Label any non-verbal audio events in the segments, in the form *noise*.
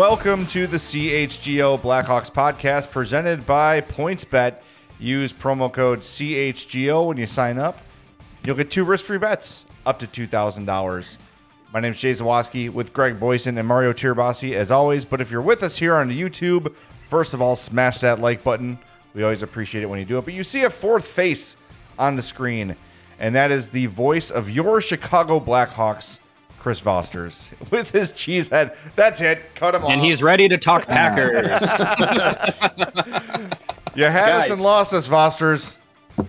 Welcome to the CHGO Blackhawks podcast presented by PointsBet. Use promo code CHGO when you sign up. You'll get two risk free bets up to $2,000. My name is Jay Zawaski with Greg Boysen and Mario Tirabassi as always. But if you're with us here on YouTube, first of all, smash that like button. We always appreciate it when you do it. But you see a fourth face on the screen, and that is the voice of your Chicago Blackhawks, Chris Vosters, with his cheese head. That's it. Cut him off. And he's ready to talk Packers. *laughs* you had us and lost us, Vosters.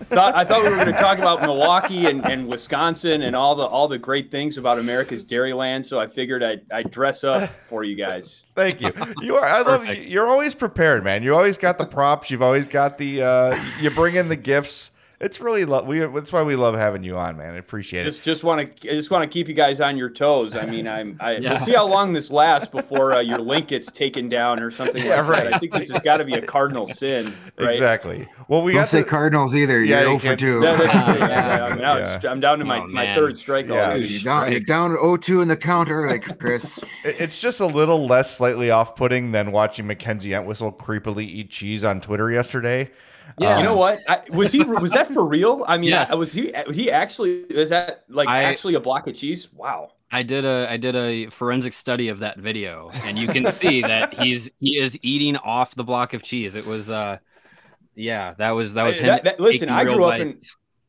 thought, I thought we were going to talk about Milwaukee and, and Wisconsin and all the all the great things about America's Dairyland. So I figured I'd, I'd dress up for you guys. *laughs* Thank you. You are. I love you. You're always prepared, man. You always got the props. You've always got the. Uh, you bring in the gifts. It's really. Lo- we. That's why we love having you on, man. I appreciate it. Just just want to just want to keep you guys on your toes. I mean, I'm I, Yeah. we'll see how long this lasts before uh, your link gets taken down or something Yeah, like right. that. I think this has got to be a cardinal *laughs* sin, right? Exactly. Well, we Don't say to, Cardinals either. Yeah, You're you 0 for 2. *laughs* Yeah, Yeah. yeah, I'm, now it's- I'm down to my, Oh, my man. third strikeout. Yeah. Dude, you're down, you're down 0-2 in the counter, like Chris. *laughs* It's just a little less slightly off-putting than watching Mackenzie Entwistle creepily eat cheese on Twitter yesterday. Yeah. You know what? I, was he was that for real? I mean, Yes. Was he he actually is that like I- actually a block of cheese? Wow. I did a I did a forensic study of that video, and you can see that he's he is eating off the block of cheese. It was uh, yeah, that was that was him. that- that- listen, I grew up in-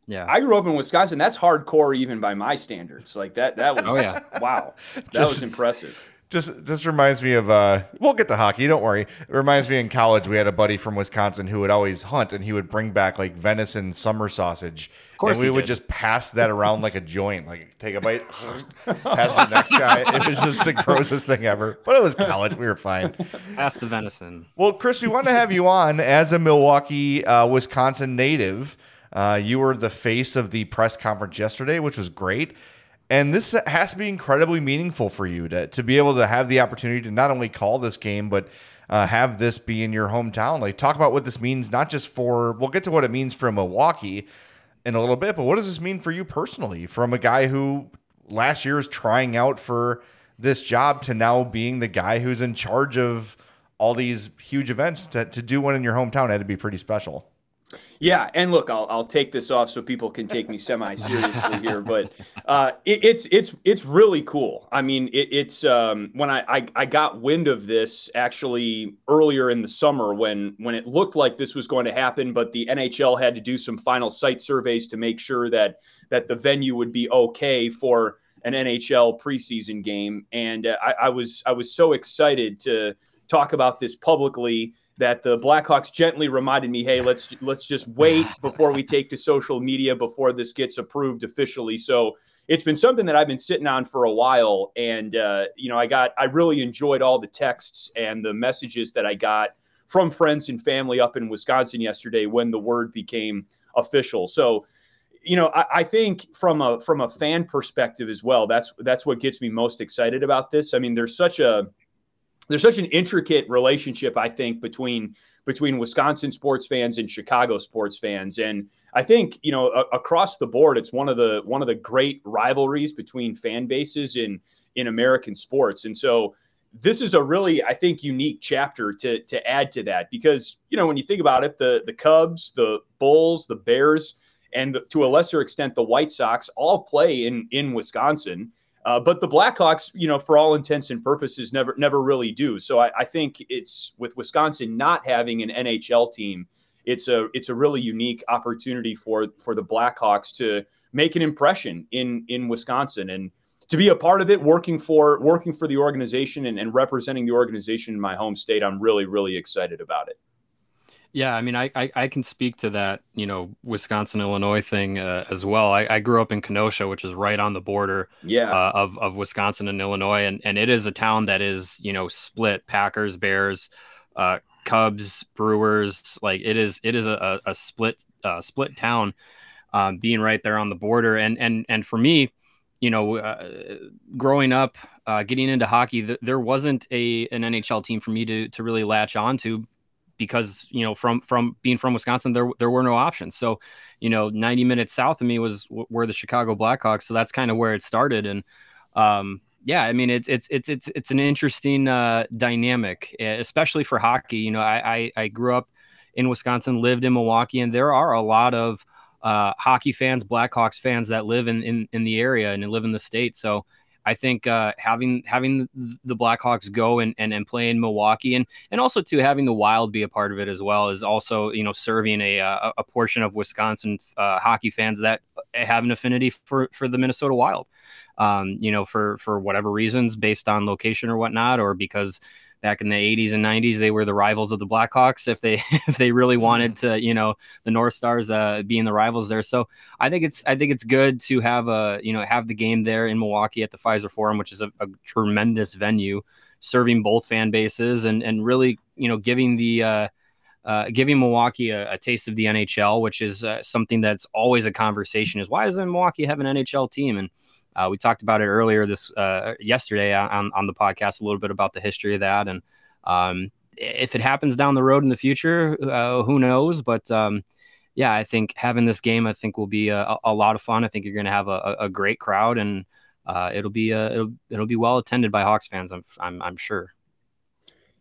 yeah. I grew up in Wisconsin. That's hardcore even by my standards. Like that that was Oh, yeah. wow. *laughs* That Just- was impressive. Just this reminds me of uh we'll get to hockey, don't worry. It reminds me in college we had a buddy from Wisconsin who would always hunt and he would bring back like venison summer sausage. course and we would just pass that around like a joint, like take a bite, *laughs* pass the next guy. It was just the grossest thing ever. But it was college, we were fine. Ask the venison. Well, Chris, we want to have you on as a Milwaukee, uh, Wisconsin native. Uh, you were the face of the press conference yesterday, which was great. And this has to be incredibly meaningful for you to, to be able to have the opportunity to not only call this game, but uh, have this be in your hometown. Like, talk about what this means, not just for, we'll get to what it means for Milwaukee in a little bit, but what does this mean for you personally from a guy who last year is trying out for this job to now being the guy who's in charge of all these huge events to, to do one in your hometown had to be pretty special. Yeah, and look, I'll, I'll take this off so people can take me semi seriously here, but uh, it, it's it's it's really cool. I mean, it, it's um, when I, I I got wind of this actually earlier in the summer when when it looked like this was going to happen, but the NHL had to do some final site surveys to make sure that that the venue would be okay for an NHL preseason game, and uh, I, I was I was so excited to talk about this publicly that the Blackhawks gently reminded me, "Hey, let's let's just wait before we take to social media before this gets approved officially." So it's been something that I've been sitting on for a while, and uh, you know, I got I really enjoyed all the texts and the messages that I got from friends and family up in Wisconsin yesterday when the word became official. So you know, I, I think from a from a fan perspective as well, that's that's what gets me most excited about this. I mean, there's such a there's such an intricate relationship i think between between wisconsin sports fans and chicago sports fans. And i think you know a- across the board it's one of the one of the great rivalries between fan bases in in american sports. And so this is a really i think unique chapter to to add to that because you know when you think about it the the cubs the bulls the bears and to a lesser extent the white sox all play in in wisconsin uh, but the Blackhawks, you know, for all intents and purposes, never never really do. So I, I think it's with Wisconsin not having an NHL team, it's a it's a really unique opportunity for for the Blackhawks to make an impression in in Wisconsin and to be a part of it, working for working for the organization and, and representing the organization in my home state. I'm really really excited about it. Yeah, I mean, I, I, I can speak to that, you know, Wisconsin Illinois thing uh, as well. I, I grew up in Kenosha, which is right on the border Yeah, uh, of of Wisconsin and Illinois, and and it is a town that is you know split Packers, Bears, uh, Cubs, Brewers. Like it is it is a, a split uh, split town, um, being right there on the border. And and and for me, you know, uh, growing up, uh, getting into hockey, th- there wasn't a an NHL team for me to to really latch onto because you know from from being from Wisconsin there there were no options so you know 90 minutes south of me was w- were the Chicago Blackhawks so that's kind of where it started and um yeah, I mean it's it's it's it's it's an interesting uh, dynamic, especially for hockey. You know, I, I I grew up in Wisconsin, lived in Milwaukee, and there are a lot of uh, hockey fans, Blackhawks fans that live in, in in the area and live in the state. So I think uh, having having the Blackhawks go and, and, and play in Milwaukee and and also to having the Wild be a part of it as well is also you know serving a a, a portion of Wisconsin uh, hockey fans that have an affinity for for the Minnesota Wild. Um, you know, for for whatever reasons, based on location or whatnot, or because back in the 80s and 90s they were the rivals of the blackhawks if they *laughs* if they really mm-hmm. wanted to you know the north stars uh, being the rivals there so i think it's i think it's good to have a you know have the game there in milwaukee at the Fiserv Forum which is a, a tremendous venue serving both fan bases and and really you know giving the uh, uh, giving Milwaukee a, a, taste of the NHL, which is uh, something that's always a conversation. Is why doesn't Milwaukee have an NHL team? And uh, we talked about it earlier this uh, yesterday on, on the podcast a little bit about the history of that, and um, if it happens down the road in the future, uh, who knows? But um, yeah, I think having this game, I think will be a, a lot of fun. I think you're going to have a, a, great crowd, and uh, it'll be uh, it'll, it'll be well attended by Hawks fans. I'm I'm, I'm sure.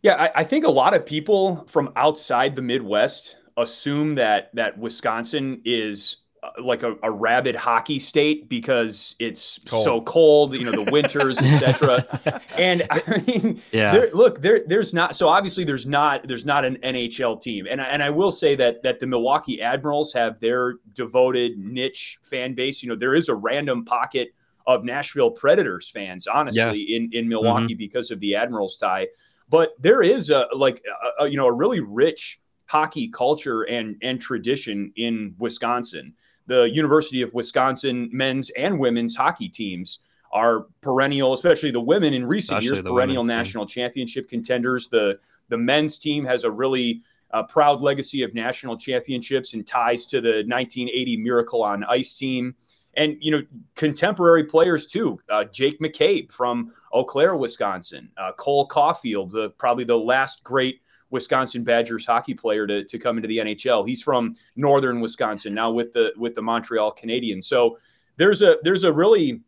Yeah, I, I think a lot of people from outside the Midwest assume that that Wisconsin is like a, a, rabid hockey state because it's cold. so cold, you know, the winters, etc. *laughs* and I mean, yeah, there, look, there, there's not. So obviously, there's not, there's not an NHL team, and and I will say that that the Milwaukee Admirals have their devoted niche fan base. You know, there is a random pocket of Nashville Predators fans, honestly, yeah. in in Milwaukee mm-hmm. because of the Admirals tie. But there is a like a, a, you know a really rich hockey culture and and tradition in Wisconsin the University of Wisconsin men's and women's hockey teams are perennial, especially the women in recent especially years, perennial national team. championship contenders. The the men's team has a really uh, proud legacy of national championships and ties to the 1980 Miracle on Ice team. And you know, contemporary players too. Uh, Jake McCabe from Eau Claire, Wisconsin. Uh, Cole Caufield, the probably the last great Wisconsin Badgers hockey player to, to come into the NHL. He's from northern Wisconsin now with the with the Montreal Canadiens. So there's a there's a really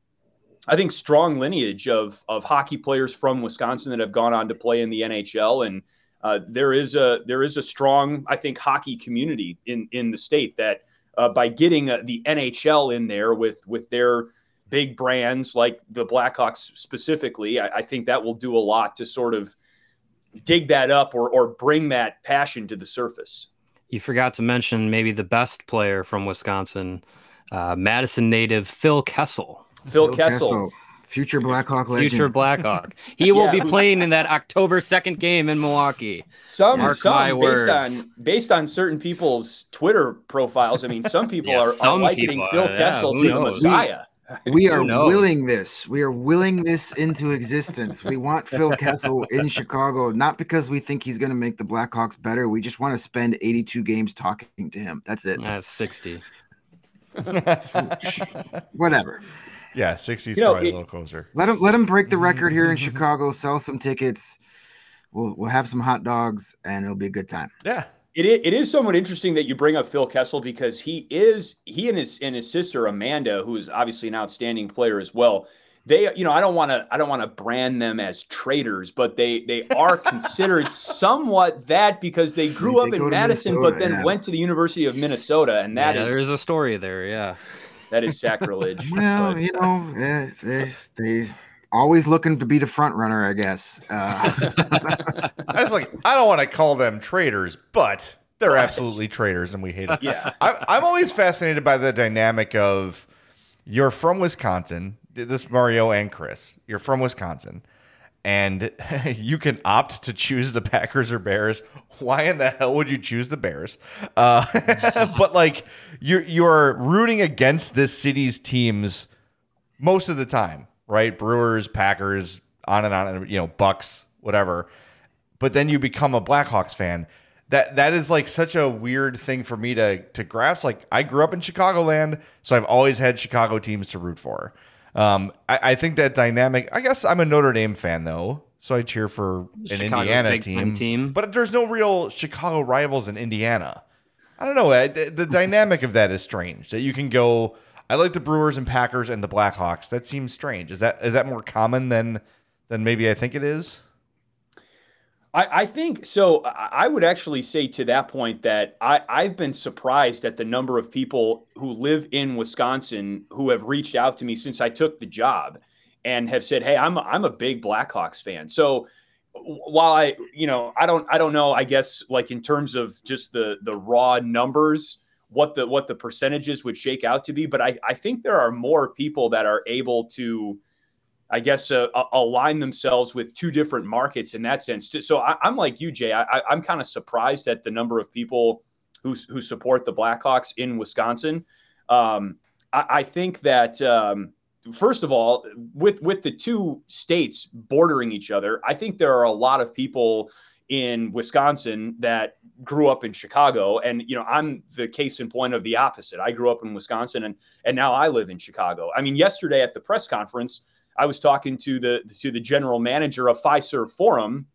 I think strong lineage of of hockey players from Wisconsin that have gone on to play in the NHL and uh, there is a there is a strong I think hockey community in in the state that uh, by getting uh, the NHL in there with with their big brands like the Blackhawks specifically, I, I think that will do a lot to sort of dig that up or, or bring that passion to the surface. You forgot to mention maybe the best player from Wisconsin, uh, Madison native Phil Kessel. Phil, Phil Kessel. Kessel. Future Blackhawk legend. Future Blackhawk. *laughs* He will yeah, be playing in that October second game in Milwaukee. Some, Mark some based words. on based on certain people's Twitter profiles. I mean, some people yeah, are, some are likening people, Phil Kessel to knows? the Messiah. We *laughs* are willing this. We are willing this into existence. We want Phil *laughs* Kessel in Chicago, not because we think he's going to make the Blackhawks better. We just want to spend 82 games talking to him. That's it. That's 60. *laughs* Whatever. Yeah, 60 is you know, probably it, a little closer. Let him let him break the record here in Chicago, sell some tickets. We'll we'll have some hot dogs and it'll be a good time. Yeah. It is, it is somewhat interesting that you bring up Phil Kessel because he is he and his and his sister Amanda, who is obviously an outstanding player as well. They, you know, I don't want to I don't want to brand them as traitors, but they they are considered *laughs* somewhat that because they grew they up in Madison, but then yeah. went to the University of Minnesota, and that yeah, is there's a story there. Yeah, that is sacrilege. well, but. you know, eh, they, they always looking to be the front runner, I guess. Uh. *laughs* I was like, I don't want to call them traitors, but they're right. absolutely traitors, and we hate them. Yeah, I, I'm always fascinated by the dynamic of you're from Wisconsin. This Mario and Chris, you're from Wisconsin, and *laughs* you can opt to choose the Packers or Bears. Why in the hell would you choose the Bears? Uh, *laughs* but like you're you're rooting against this city's teams most of the time right? Brewers, Packers, on and on, you know, Bucks, whatever. But then you become a Blackhawks fan. That that is like such a weird thing for me to to grasp. Like I grew up in Chicagoland, so I've always had Chicago teams to root for. Um, I, I think that dynamic. I guess I'm a Notre Dame fan though, so I cheer for an Chicago's Indiana team, team. But there's no real Chicago rivals in Indiana. I don't know. The, the dynamic of that is strange. That you can go I like the Brewers and Packers and the Blackhawks. That seems strange. Is that is that more common than than maybe I think it is? I, I think so. I would actually say to that point that I, I've been surprised at the number of people who live in Wisconsin who have reached out to me since I took the job and have said, "Hey, I'm I'm a big Blackhawks fan." So while I, you know, I don't I don't know. I guess like in terms of just the the raw numbers, what the what the percentages would shake out to be, but I I think there are more people that are able to I guess, uh, align themselves with two different markets in that sense. So I, am like you, Jay. I, am kind of surprised at the number of people who, who support the Blackhawks in Wisconsin. Um, I, I, think that um, first of all, with with the two states bordering each other, I think there are a lot of people in Wisconsin that grew up in Chicago and you know I'm the case in point of the opposite. I grew up in Wisconsin and and now I live in Chicago. I mean yesterday at the press conference I was talking to the to the general manager of Fiserv Forum,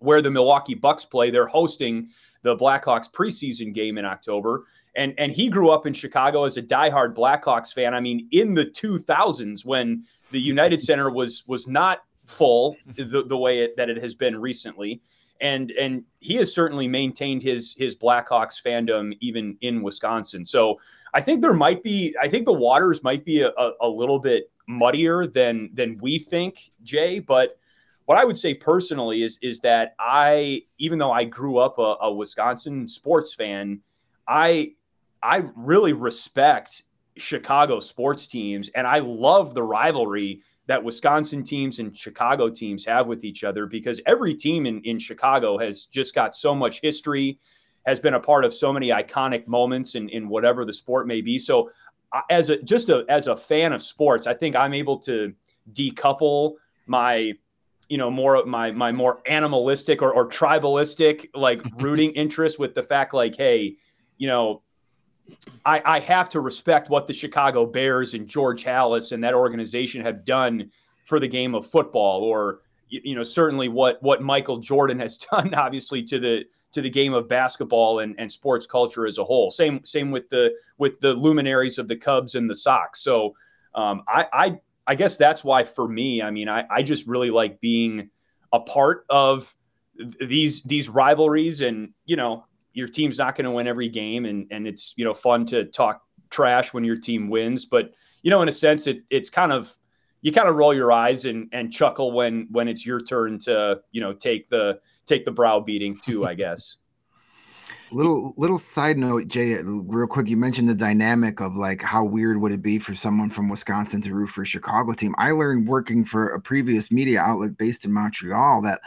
where the Milwaukee Bucks play. They're hosting the Blackhawks preseason game in October, and and he grew up in Chicago as a diehard Blackhawks fan. I mean, in the 2000s when the United Center was was not full the, the way it, that it has been recently and and he has certainly maintained his his Blackhawks fandom even in Wisconsin. So I think there might be I think the waters might be a, a, little bit muddier than than we think, Jay. But what I would say personally is is that I, even though I grew up a, a Wisconsin sports fan, I I really respect Chicago sports teams, and I love the rivalry that Wisconsin teams and Chicago teams have with each other because every team in, in Chicago has just got so much history, has been a part of so many iconic moments in, in whatever the sport may be. So as a just a as a fan of sports, I think I'm able to decouple my you know more my my more animalistic or, or tribalistic like *laughs* rooting interest with the fact like hey you know I, I have to respect what the Chicago Bears and George Halas and that organization have done for the game of football or you, you know certainly what what Michael Jordan has *laughs* done obviously to the to the game of basketball and, and sports culture as a whole. Same same with the with the luminaries of the Cubs and the Sox. So um, I, I I guess that's why for me, I mean, I, I just really like being a part of these these rivalries, and you know, your team's not going to win every game, and and it's you know fun to talk trash when your team wins, but you know, in a sense, it it's kind of you kind of roll your eyes and and chuckle when when it's your turn to you know take the take the brow beating too, I guess. *laughs* Little little side note, Jay, real quick. You mentioned the dynamic of like how weird would it be for someone from Wisconsin to root for a Chicago team. I learned working for a previous media outlet based in Montreal that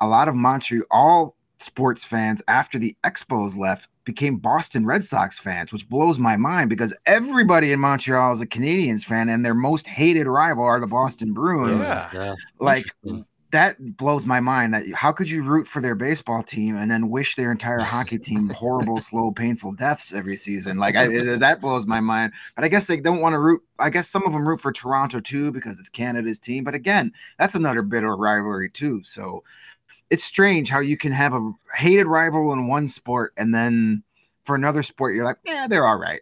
a lot of Montreal sports fans after the Expos left became Boston Red Sox fans, which blows my mind because everybody in Montreal is a Canadiens fan and their most hated rival are the Boston Bruins. Yeah. Like that blows my mind that how could you root for their baseball team and then wish their entire hockey team *laughs* horrible slow painful deaths every season? Like I, that blows my mind. But i guess they don't want to root i guess some of them root for toronto too because it's canada's team. But again that's another bitter rivalry too. So it's strange how you can have a hated rival in one sport and then for another sport you're like yeah they're all right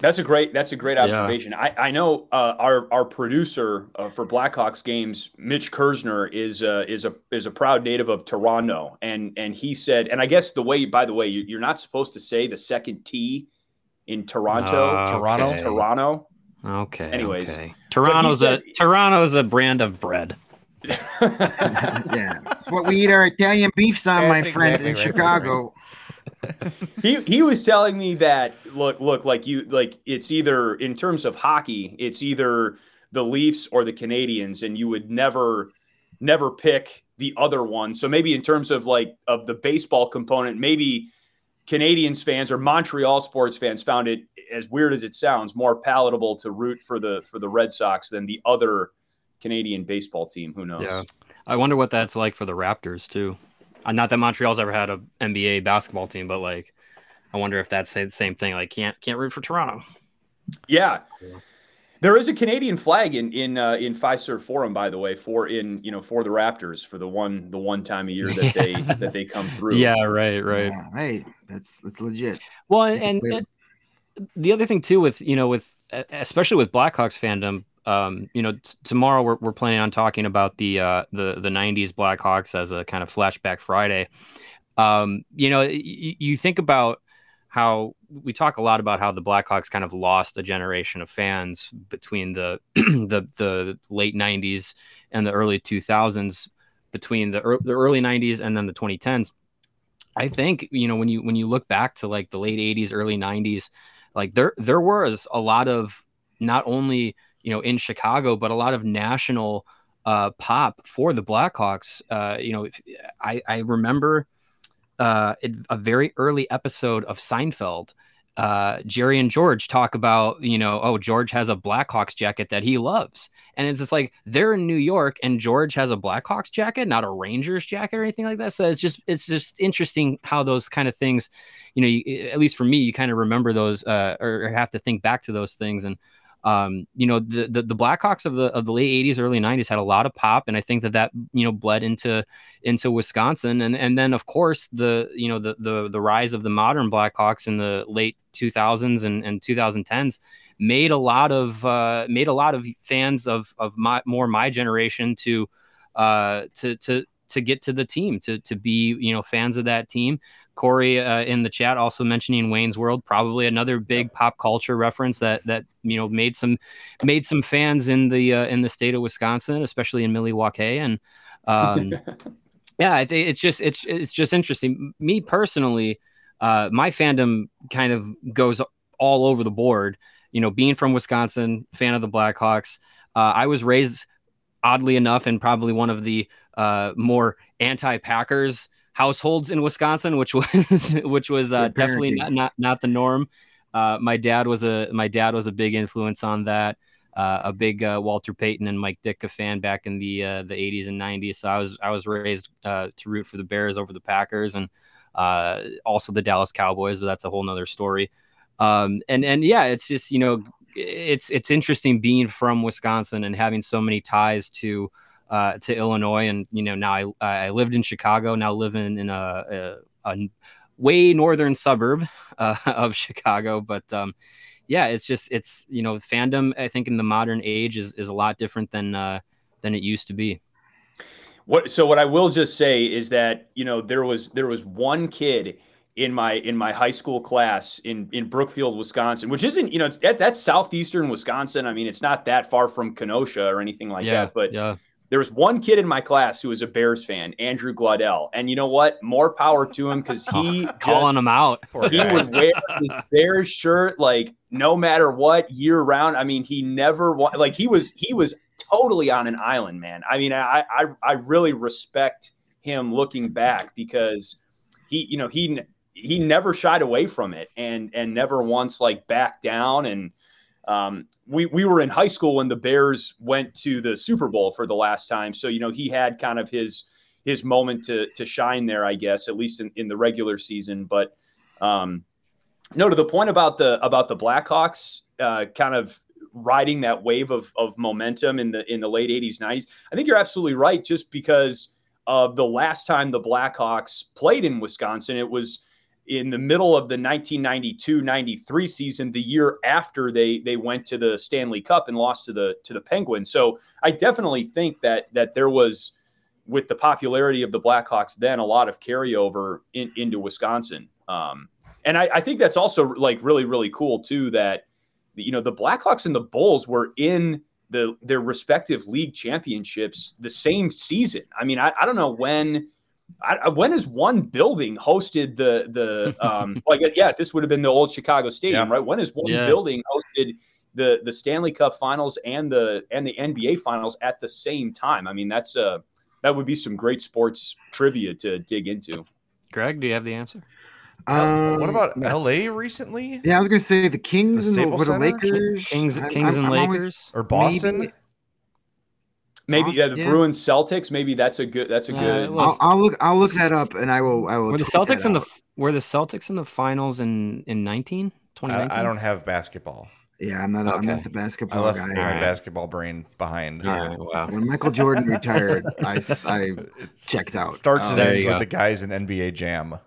that's a great. That's a great observation. Yeah. I, I know uh, our our producer uh, for Blackhawks games, Mitch Kersner, is uh, is a is a proud native of Toronto, and and he said, and I guess the way, by the way, you're not supposed to say the second T in Toronto. Toronto. Toronto. Okay. Anyways, okay. Toronto's said, a Toronto's a brand of bread. *laughs* yeah, it's what we eat our Italian beefs on, yeah, my friend, exactly in right, Chicago. Right *laughs* he he was telling me that look look like you like it's either in terms of hockey it's either the Leafs or the Canadiens, and you would never never pick the other one so maybe in terms of like of the baseball component maybe Canadiens fans or Montreal sports fans found it as weird as it sounds more palatable to root for the for the Red Sox than the other Canadian baseball team who knows yeah I wonder what that's like for the Raptors too uh, not that Montreal's ever had a NBA basketball team, but like, I wonder if that's the same thing. Like, can't can't root for Toronto. Yeah. There is a Canadian flag in in uh, in Fiserv Forum, by the way, for in you know for the Raptors for the one the one time a year that they *laughs* that they come through. Yeah, right, right. Yeah, hey, that's that's legit. Well, and, and, and the other thing too with you know with especially with Blackhawks fandom, um, you know, t- tomorrow we're, we're planning on talking about the uh, the the '90s Blackhawks as a kind of flashback Friday. Um, you know, y- you think about how we talk a lot about how the Blackhawks kind of lost a generation of fans between the *clears throat* the the late '90s and the early 2000s, between the, er- the early '90s and then the 2010s. I think you know when you when you look back to like the late 80s, early 90s, like there there was a lot of not only you know in Chicago, but a lot of national uh, pop for the Blackhawks. Uh, you know, I I remember uh, a very early episode of Seinfeld. Uh, Jerry and George talk about, you know, oh, George has a Blackhawks jacket that he loves. And it's just like they're in New York and George has a Blackhawks jacket, not a Rangers jacket or anything like that. So it's just, it's just interesting how those kind of things, you know, you, at least for me, you kind of remember those uh, or have to think back to those things. And um, you know, the, the, the Blackhawks of the of the late '80s, early '90s had a lot of pop, and I think that that you know bled into into Wisconsin, and and then of course the you know the the the rise of the modern Blackhawks in the late 2000s and, and 2010s made a lot of uh, made a lot of fans of of my more my generation to uh, to to to get to the team to to be you know fans of that team Corey uh, in the chat also mentioning Wayne's World, probably another big pop culture reference that that you know made some made some fans in the uh, in the state of Wisconsin, especially in Milwaukee. And um, *laughs* yeah, I think it's just it's it's just interesting. Me personally, uh, my fandom kind of goes all over the board. You know, being from Wisconsin, fan of the Blackhawks. Uh, I was raised oddly enough in probably one of the uh, more anti-Packers households in Wisconsin, which *laughs* was which was uh, definitely not, not, not the norm. Uh, my dad was a my dad was a big influence on that. Uh, a big uh, Walter Payton and Mike Ditka fan back in the uh, the 80s and 90s. So I was I was raised uh, to root for the Bears over the Packers and also the Dallas Cowboys, but that's a whole nother story. Um, and and yeah, it's just you know it's it's interesting being from Wisconsin and having so many ties to uh, to Illinois, and you know now I, I lived in Chicago, now living in a, a, a way northern suburb *laughs* uh, of Chicago, but um, yeah, it's just it's you know fandom. I think in the modern age is is a lot different than uh, than it used to be. What so what I will just say is that you know there was there was one kid in my in my high school class in in Brookfield, Wisconsin, which isn't you know that, that's southeastern Wisconsin. I mean, it's not that far from Kenosha or anything like yeah, that. But yeah. There was one kid in my class who was a Bears fan, Andrew Glaudell, and you know what? More power to him because he *laughs* oh, calling him out. *laughs* He would wear his Bears shirt like no matter what year round. I mean, he never like he was he was totally on an island, man. I mean, I I, I really respect him looking back because he you know he he never shied away from it and and never once like backed down and um, we we were in high school when the Bears went to the Super Bowl for the last time, so you know he had kind of his his moment to to shine there, I guess, at least in, in the regular season. But um, no, to the point about the about the Blackhawks, uh, kind of riding that wave of of momentum in the in the late '80s, '90s. I think you're absolutely right. Just because of the last time the Blackhawks played in Wisconsin, it was in the middle of the 1992-93 season, the year after they they went to the Stanley Cup and lost to the to the Penguins. So I definitely think that that there was with the popularity of the Blackhawks then a lot of carryover in, into Wisconsin. Um, and I, I think that's also like really really cool too that you know the Blackhawks and the Bulls were in the their respective league championships the same season. I mean, I, I don't know when I, when has one building hosted the the *laughs* um like yeah this would have been the old Chicago Stadium yeah. right when has one yeah. building hosted the the Stanley Cup Finals and the and the NBA Finals at the same time I mean that's uh that would be some great sports trivia to dig into. Greg, do you have the answer? Um, what about LA recently? Yeah, I was gonna say the Kings the and the, the Lakers, Kings, Kings I'm, and I'm Lakers, always, or Boston. Maybe, Maybe yeah, the yeah. Bruins Celtics. Maybe that's a good. That's a uh, good. I'll, I'll, look. I'll look that up, and I will. I will. Were the Celtics in the Were the Celtics in the finals in in 19? I, I, don't have basketball. Yeah, I'm not. Okay. I'm not the basketball I left guy. My right. basketball brain behind. Yeah. Wow. When Michael Jordan *laughs* retired, I, I checked out. Starts and ends with the guys in NBA Jam.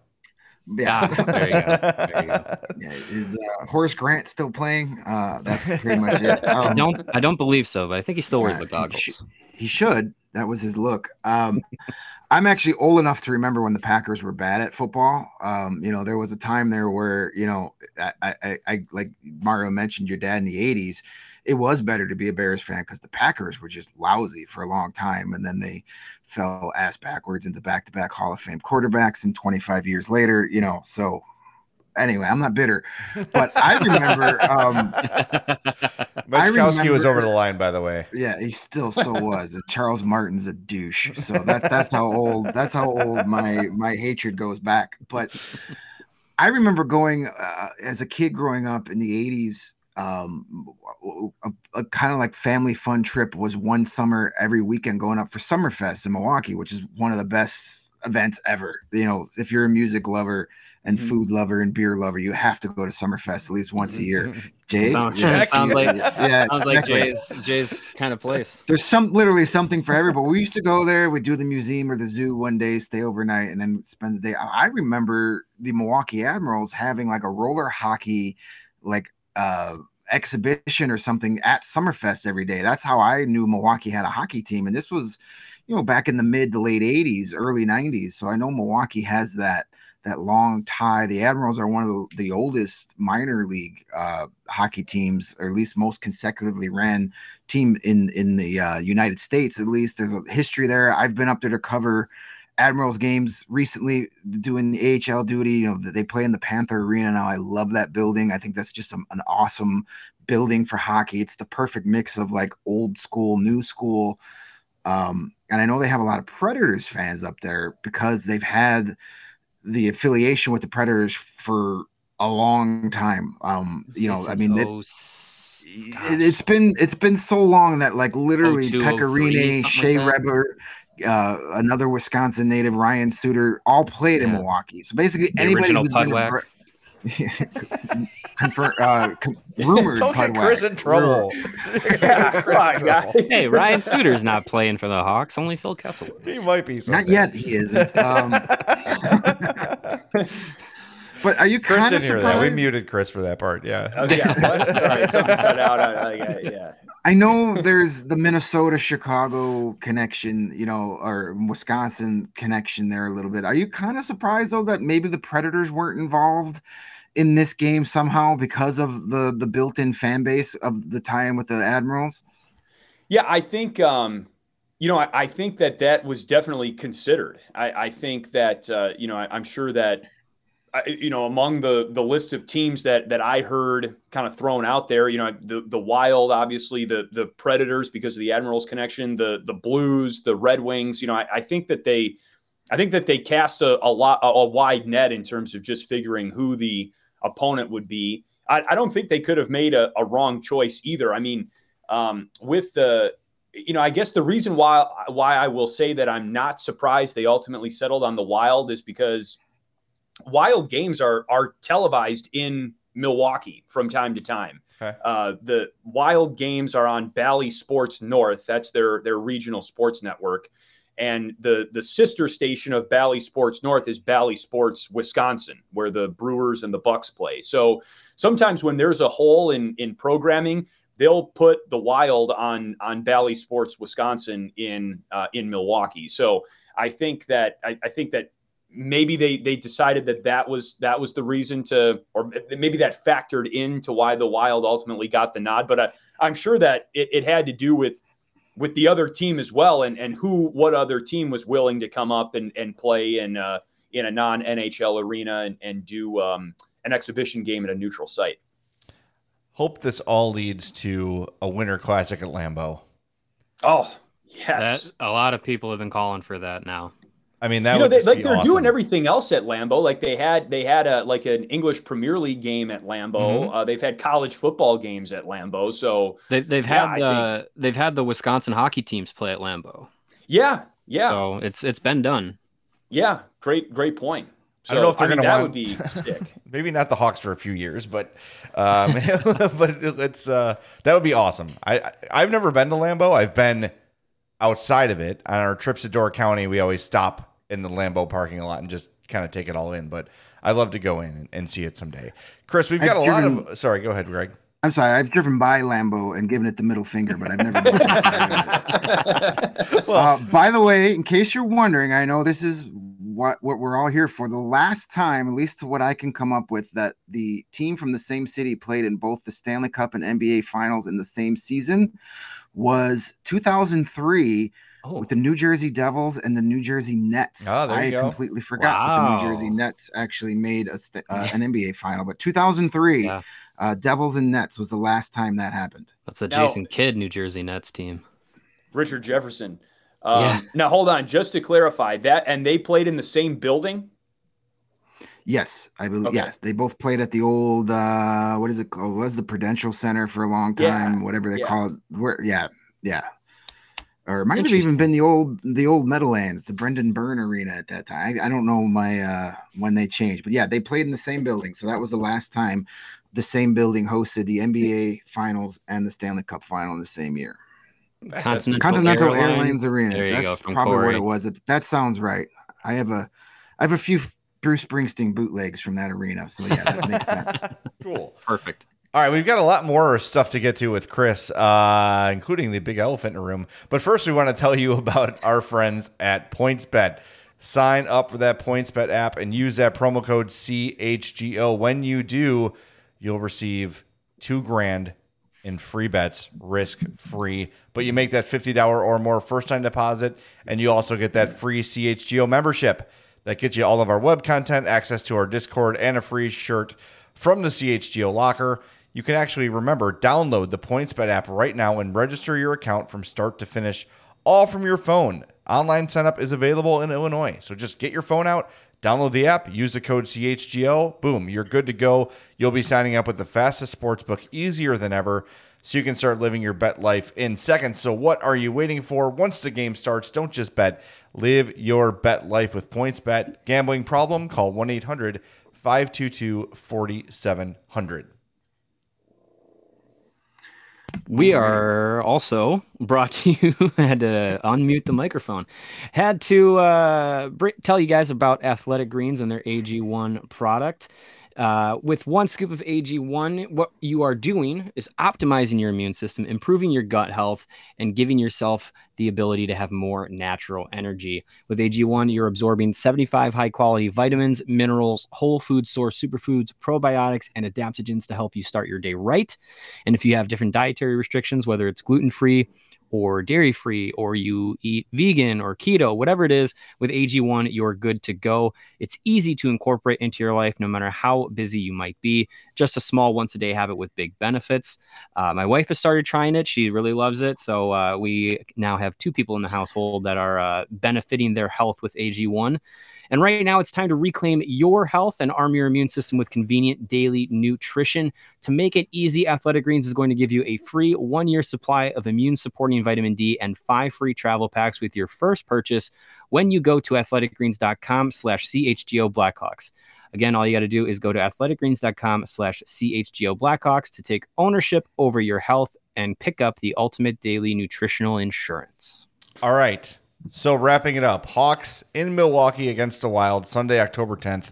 Yeah. Ah, there you go. There you go. *laughs* yeah. Is uh, Horace Grant still playing? Uh, that's pretty much it. I Um, don't I don't believe so, but I think he still wears Yeah, the he sh- goggles. He should. That was his look. Um, *laughs* I'm actually old enough to remember when the Packers were bad at football. Um, you know, there was a time there where you know, I, I, I- like Mario mentioned your dad in the '80s. It was better to be a Bears fan because the Packers were just lousy for a long time, and then they fell ass backwards into back-to-back Hall of Fame quarterbacks. And 25 years later, you know, so anyway, I'm not bitter, *laughs* but I remember. Um, *laughs* Majkowski was over the line, by the way. yeah, he still so *laughs* was. And Charles Martin's a douche. So that's that's how old that's how old my my hatred goes back. But I remember going uh, as a kid growing up in the '80s. Um, a, a kind of like family fun trip was one summer every weekend going up for Summerfest in Milwaukee, which is one of the best events ever. You know, if you're a music lover and Mhm. food lover and beer lover, you have to go to Summerfest at least once a year. Jay, Sounds- Yeah. sounds like- yeah, Sounds like exactly. Jay's Jay's kind of place. There's some literally something for everybody. We used to go there, we'd do the museum or the zoo one day, stay overnight, and then spend the day. I I remember the Milwaukee Admirals having like a roller hockey like uh exhibition or something at Summerfest every day. That's how I knew Milwaukee had a hockey team. And this was, you know, back in the mid to late 80s, early 90s. So I know Milwaukee has that that long tie. The Admirals are one of the, the oldest minor league uh, hockey teams, or at least most consecutively ran team in in the uh, United States. At least there's a history there. I've been up there to cover Admirals games recently, doing the AHL duty. You know they play in the Panther Arena now. I love that building. I think that's just a, an awesome building for hockey. It's the perfect mix of like old school, new school. Um, and I know they have a lot of Predators fans up there because they've had the affiliation with the Predators for a long time. Um, you know, I mean, it, it's been it's been so long that like literally 02, 03, Pekka Rinne, Shea like. Weber, uh, another Wisconsin native, Ryan Suter, all played in Milwaukee. So basically, The anybody who's been a Pudwack. Bre- Confirm, uh, con- rumored Don't get Pudwack. Chris in trouble. *laughs* Yeah, come on, guys. *laughs* Hey, Ryan Suter's not playing for the Hawks. Only Phil Kessel. he might be. Not yet, he isn't. Um, *laughs* but are you Chris kind of didn't hear that. We muted Chris for that part. Yeah. Oh, yeah, *laughs* what? Sorry, something cut out. on- uh, yeah, yeah. I know there's the Minnesota Chicago connection, you know, or Wisconsin connection there a little bit. Are you kind of surprised though that maybe the Predators weren't involved in this game somehow because of the the built-in fan base of the tie-in with the Admirals? Yeah, I think um, you know, I, I think that that was definitely considered. I, I think that uh, you know, I, I'm sure that I, you know, among the the list of teams that that I heard kind of thrown out there, you know, the the Wild, obviously, the the Predators because of the Admirals connection, the the Blues, the Red Wings. You know, I, I think that they, I think that they cast a, a lot a, wide net in terms of just figuring who the opponent would be. I, I don't think they could have made a, a wrong choice either. I mean, um, with the you know, I guess the reason why why I will say that I'm not surprised they ultimately settled on the Wild is because Wild games are are televised in Milwaukee from time to time. Okay. Uh, the Wild games are on Bally Sports North. That's their their regional sports network, and the the sister station of Bally Sports North is Bally Sports Wisconsin, where the Brewers and the Bucks play. So sometimes when there's a hole in in programming, they'll put the Wild on on Bally Sports Wisconsin in uh, in Milwaukee. So I think that I, I think that maybe they they decided that that was that was the reason to or maybe that factored into why the wild ultimately got the nod but I, i'm sure that it, it had to do with with the other team as well and and who what other team was willing to come up and and play in uh in a non nhl arena and, and do um an exhibition game at a neutral site Hope this all leads to a winter classic at Lambeau. oh yes That, a lot of people have been calling for that now. I mean, that you know, would they, just like be they're awesome. doing everything else at Lambeau. Like they had, they had a like an English Premier League game at Lambeau. Mhm. Uh, they've had college football games at Lambeau. So They, they've Yeah, had I uh, they've had the Wisconsin hockey teams play at Lambeau. yeah, yeah, So it's it's been done. yeah. Great, great point. So, I don't know if they're mean, gonna that want- would be *laughs* sick. Maybe not the Hawks for a few years, but um, *laughs* but it's uh, that would be awesome. I I- I've never been to Lambeau. I've been outside of it on our trips to Door County. We always stop in the Lambeau parking lot and just kind of take it all in. But I love to go in and see it someday. Chris, we've got I've a driven, lot of. Sorry, go ahead, Greg. I'm sorry. I've driven by Lambeau and given it the middle finger, but I've never. *laughs* well, uh, by the way, in case you're wondering, I know this is what what we're all here for. The last time, at least to what I can come up with, that the team from the same city played in both the Stanley Cup and NBA Finals in the same season was 2003 oh. with the New Jersey Devils and the New Jersey Nets. Oh, I go. completely forgot wow. that the New Jersey Nets actually made a st- uh, *laughs* an NBA final, but 2003 yeah. uh, Devils and Nets was the last time that happened. That's a Jason Kidd New Jersey Nets team. Richard Jefferson. Um, yeah. Now hold on, just to clarify that, and they played in the same building. Yes, I believe. Okay. Yes, they both played at the old uh, what is it called? It was the Prudential Center for a long time, yeah. whatever they yeah. call it. Where, yeah, yeah. Or it might have even been the old the old Meadowlands, the Brendan Byrne Arena at that time. I, I don't know my uh, when they changed, but yeah, they played in the same building. So that was the last time the same building hosted the NBA Finals and the Stanley Cup Final in the same year. Continental, Continental Airlines, Airlines, Arena. That's probably Corey. what it was. That sounds right. I have a I have a few Bruce Springsteen bootlegs from that arena. So yeah, that makes sense. *laughs* cool. Perfect. All right, we've got a lot more stuff to get to with Chris, uh, including the big elephant in the room. But first, we want to tell you *laughs* about our friends at PointsBet. Sign up for that PointsBet app and use that promo code CHGO. When you do, you'll receive two grand in free bets, risk free. But you make that $50 or more first time deposit, and you also get that free CHGO membership that gets you all of our web content, access to our Discord, and a free shirt from the CHGO locker. You can actually remember download the PointsBet app right now and register your account from start to finish, all from your phone. Online setup is available in Illinois. So just get your phone out, download the app, use the code CHGO, boom, you're good to go. You'll be signing up with the fastest sports book easier than ever so you can start living your bet life in seconds. So, what are you waiting for? Once the game starts, don't just bet, live your bet life with PointsBet. Gambling problem? Call 1 800 522 4700. We are also *laughs* brought to you. had to unmute the microphone. Had to uh, tell you guys about Athletic Greens and their AG1 product. Uh, with one scoop of AG1, what you are doing is optimizing your immune system, improving your gut health, and giving yourself the ability to have more natural energy. With AG1, you're absorbing 75 high quality vitamins, minerals, whole food source superfoods, probiotics, and adaptogens to help you start your day right. And if you have different dietary restrictions, whether it's gluten free, or dairy free or you eat vegan or keto, whatever it is, with AG1, you're good to go. It's easy to incorporate into your life no matter how busy you might be. Just a small once a day habit with big benefits. Uh, my wife has started trying it. She really loves it. So uh, we now have two people in the household that are uh, benefiting their health with AG1. And right now, it's time to reclaim your health and arm your immune system with convenient daily nutrition. To make it easy, Athletic Greens is going to give you a free one year supply of immune supporting vitamin D and five free travel packs with your first purchase when you go to athleticgreens.com slash CHGO Blackhawks. Again, all you got to do is go to athleticgreens.com slash CHGO Blackhawks to take ownership over your health and pick up the ultimate daily nutritional insurance. All right. So wrapping it up, Hawks in Milwaukee against the Wild Sunday, October 10th,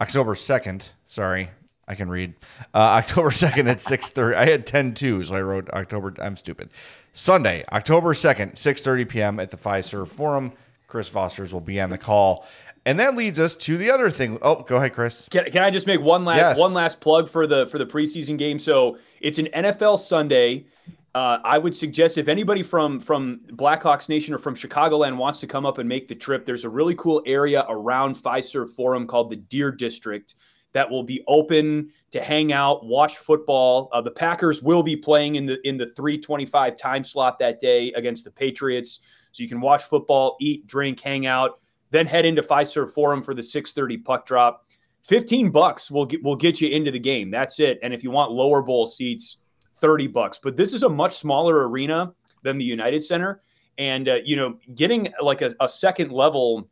October 2nd. Sorry, I can read. Uh, *laughs* October 2nd at 6:30. I had 10 2, so I wrote October. I'm stupid. Sunday, October 2nd, 6:30 p.m. at the Fiserv Forum. Chris Vosters will be on the call. And that leads us to the other thing. Oh, go ahead, Chris. Can, can I just make one last yes. one last plug for the for the preseason game? So it's an NFL Sunday uh, I would suggest if anybody from from Blackhawks Nation or from Chicagoland wants to come up and make the trip, there's a really cool area around Fiserv Forum called the Deer District that will be open to hang out, watch football. Uh, the Packers will be playing in the in the 325 time slot that day against the Patriots, so you can watch football, eat, drink, hang out, then head into Fiserv Forum for the 6:30 puck drop. 15 bucks will get will get you into the game. That's it. And if you want lower bowl seats 30 bucks. But this is a much smaller arena than the United Center. And, uh, you know, getting like a, a second level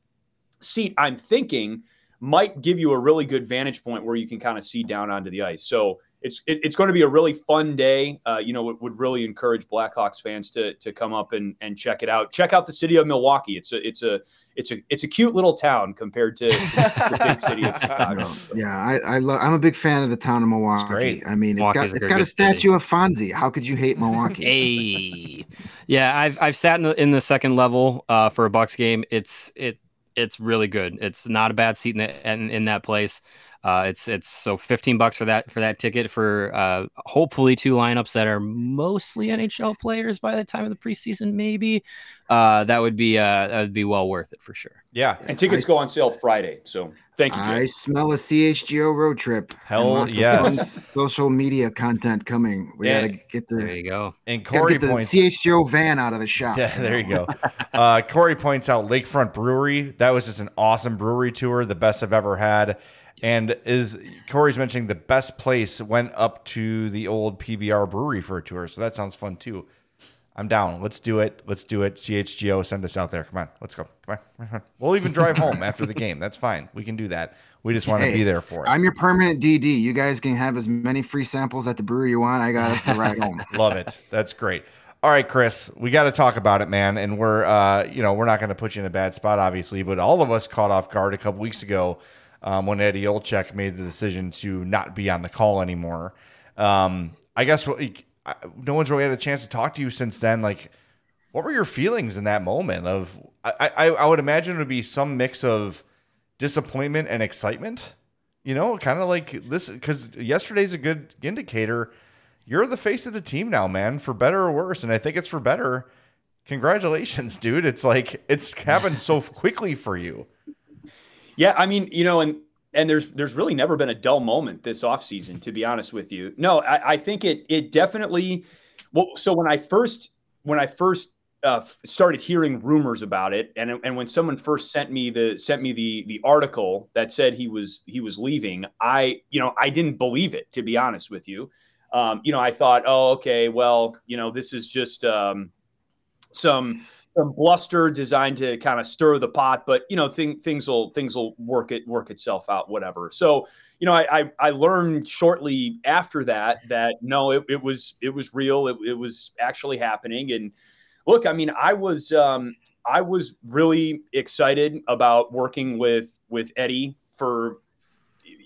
seat, I'm thinking might give you a really good vantage point where you can kind of see down onto the ice. So it's it, it's going to be a really fun day. Uh, you know, would, would really encourage Blackhawks fans to to come up and and check it out. Check out the city of Milwaukee. It's a it's a it's a it's a cute little town compared to the *laughs* big city of Chicago. Yeah, I I love. I'm a big fan of the town of Milwaukee. great. I mean, it's Milwaukee's got a it's very got a statue city. of Fonzie. How could you hate Milwaukee? *laughs* Hey, yeah, I've I've sat in the in the second level uh, for a Bucks game. It's it it's really good. It's not a bad seat in the, in, in that place. Uh, it's it's so fifteen bucks for that for that ticket for uh, hopefully two lineups that are mostly NHL players by the time of the preseason. Maybe uh, that would be uh, that would be well worth it for sure. Yeah. And tickets I go on sale Friday. So thank you. I smell a CHGO road trip. Hell yes. social media content coming. We Yeah. gotta get the, There you go. And gotta Corey get the points. CHGO van out of the shop. Yeah, there you go. Uh, Corey points out Lakefront Brewery. That was just an awesome brewery tour, the best I've ever had. And is Corey's mentioning the best place went up to the old PBR brewery for a tour. So that sounds fun too. I'm down. Let's do it. Let's do it. CHGO, send us out there. Come on. Let's go. Come on. *laughs* We'll even drive home *laughs* after the game. That's fine. We can do that. We just want to Hey, be there for it. I'm your permanent DD. You guys can have as many free samples at the brewery you want. I got us the ride home. *laughs* Love it. That's great. All right, Chris, we got to talk about it, man. And we're, uh, you know, we're not going to put you in a bad spot, obviously, but all of us caught off guard a couple weeks ago um, when Eddie Olczyk made the decision to not be on the call anymore. Um, I guess what, no one's really had a chance to talk to you since then. Like, what were your feelings in that moment? Of, I, I, I would imagine it would be some mix of disappointment and excitement. You know, kind of like this, because yesterday's a good indicator you're the face of the team now, man, for better or worse. And I think it's for better. Congratulations, *laughs* dude. It's like it's happened so *laughs* quickly for you. Yeah, I mean, you know, and and there's there's really never been a dull moment this offseason, to be honest with you. No, I, I think it it definitely well, so when I first when I first uh, started hearing rumors about it, and and when someone first sent me the sent me the the article that said he was he was leaving, I you know I didn't believe it to be honest with you. Um, you know, I thought, oh, okay, well, you know, this is just um, some some bluster designed to kind of stir the pot, but you know, thing, things will things will work it work itself out, whatever. So, you know, I I, I learned shortly after that that no, it, it was it was real, it, it was actually happening. And look, I mean, I was um, I was really excited about working with with Eddie for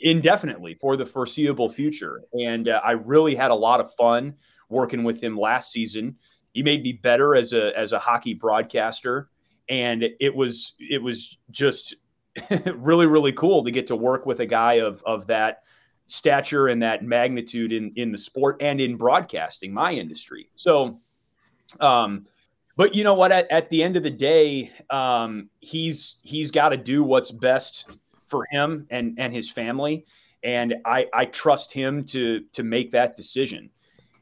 indefinitely for the foreseeable future, and uh, I really had a lot of fun working with him last season he made me better as a as a hockey broadcaster. And it was it was just *laughs* really really cool to get to work with a guy of of that stature and that magnitude in in the sport and in broadcasting my industry. So um but you know what? At, at the end of the day um he's he's got to do what's best for him and and his family. And i i trust him to to make that decision.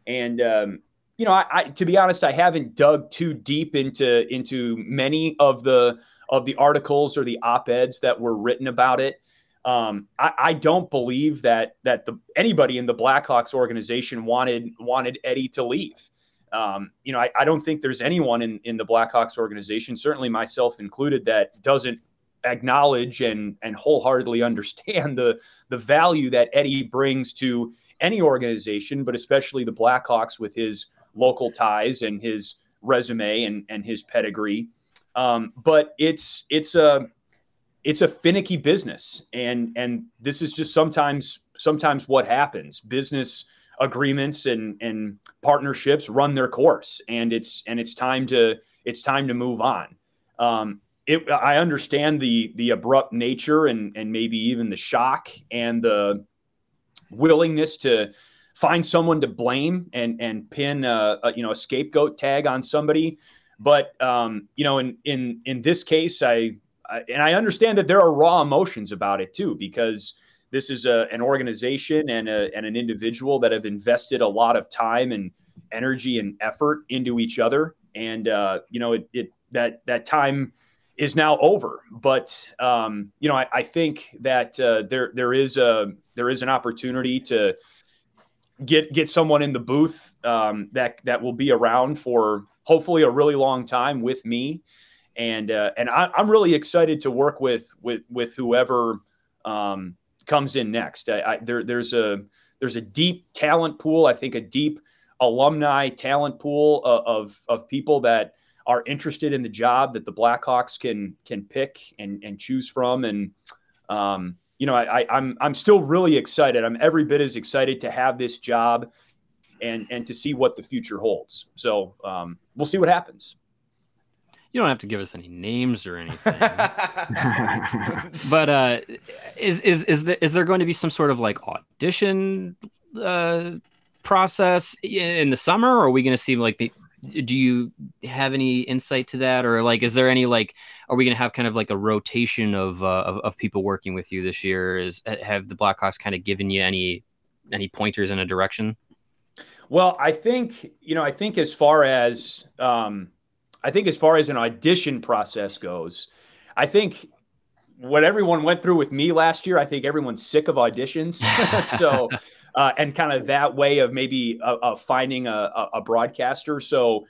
And um you know, I, I, to be honest, I haven't dug too deep into into many of the of the articles or the op eds that were written about it. Um, I, I, don't believe that that the anybody in the Blackhawks organization wanted wanted Eddie to leave. Um, you know, I, I don't think there's anyone in in the Blackhawks organization, certainly myself included, that doesn't acknowledge and and wholeheartedly *laughs* understand the the value that Eddie brings to any organization, but especially the Blackhawks with his local ties and his resume and and his pedigree. Um, but it's it's a it's a finicky business, and and this is just sometimes sometimes what happens. Business agreements and and partnerships run their course, and it's and it's time to it's time to move on. Um, it, I understand the the abrupt nature and and maybe even the shock and the willingness to find someone to blame and and pin a, a, you know a scapegoat tag on somebody. But um, you know in in in this case I, I, and I understand that there are raw emotions about it too because this is a, an organization and, a, and an individual that have invested a lot of time and energy and effort into each other. And uh, you know it, it that that time is now over. But um, you know I, I think that uh, there there is a there is an opportunity to get get someone in the booth um, that that will be around for hopefully a really long time with me, and uh, and I, am really excited to work with with with whoever um, comes in next. I, I, there there's a there's a deep talent pool. I think a deep alumni talent pool of, of, of people that are interested in the job that the Blackhawks can can pick and and choose from. And um, you know, I, I I'm I'm still really excited. I'm every bit as excited to have this job and and to see what the future holds. So um, we'll see what happens. You don't have to give us any names or anything. *laughs* *laughs* but uh, is is is there, is there going to be some sort of like audition uh, process in the summer, or are we going to see like do you have any insight to that? Or like is there any like are we going to have kind of like a rotation of, uh, of, of people working with you this year? Is have the blackhawks kind of given you any any pointers in a direction? Well i think you know i think as far as um i think as far as an audition process goes i think what everyone went through with me last year i think everyone's sick of auditions. *laughs* So uh, and kind of that way of maybe uh, uh, finding a, a, broadcaster. So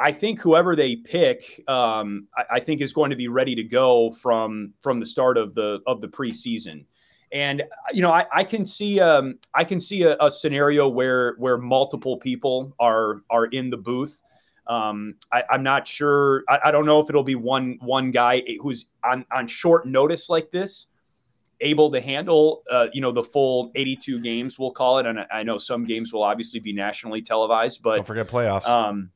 I think whoever they pick, um, I, I, think is going to be ready to go from from the start of the of the preseason. And you know, I, I can see um, I can see a, a, scenario where where multiple people are are in the booth. Um, I, am not sure. I, I, don't know if it'll be one one guy who's on on short notice like this able to handle, uh, you know, the full 82 games, we'll call it. And I know some games will obviously be nationally televised, but don't forget playoffs. Um,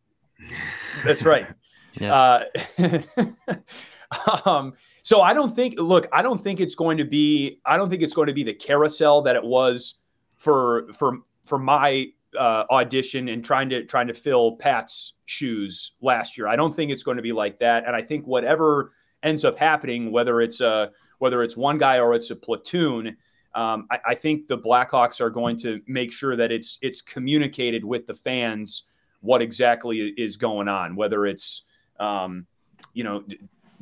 that's right. *laughs* uh, *laughs* um, so I don't think, look, I don't think it's going to be, I don't think it's going to be the carousel that it was for, for, for my uh, audition and trying to, trying to fill Pat's shoes last year. I don't think it's going to be like that. And I think whatever ends up happening, whether it's a, whether it's one guy or it's a platoon. Um, I, I, think the Blackhawks are going to make sure that it's it's communicated with the fans what exactly is going on, whether it's um, you know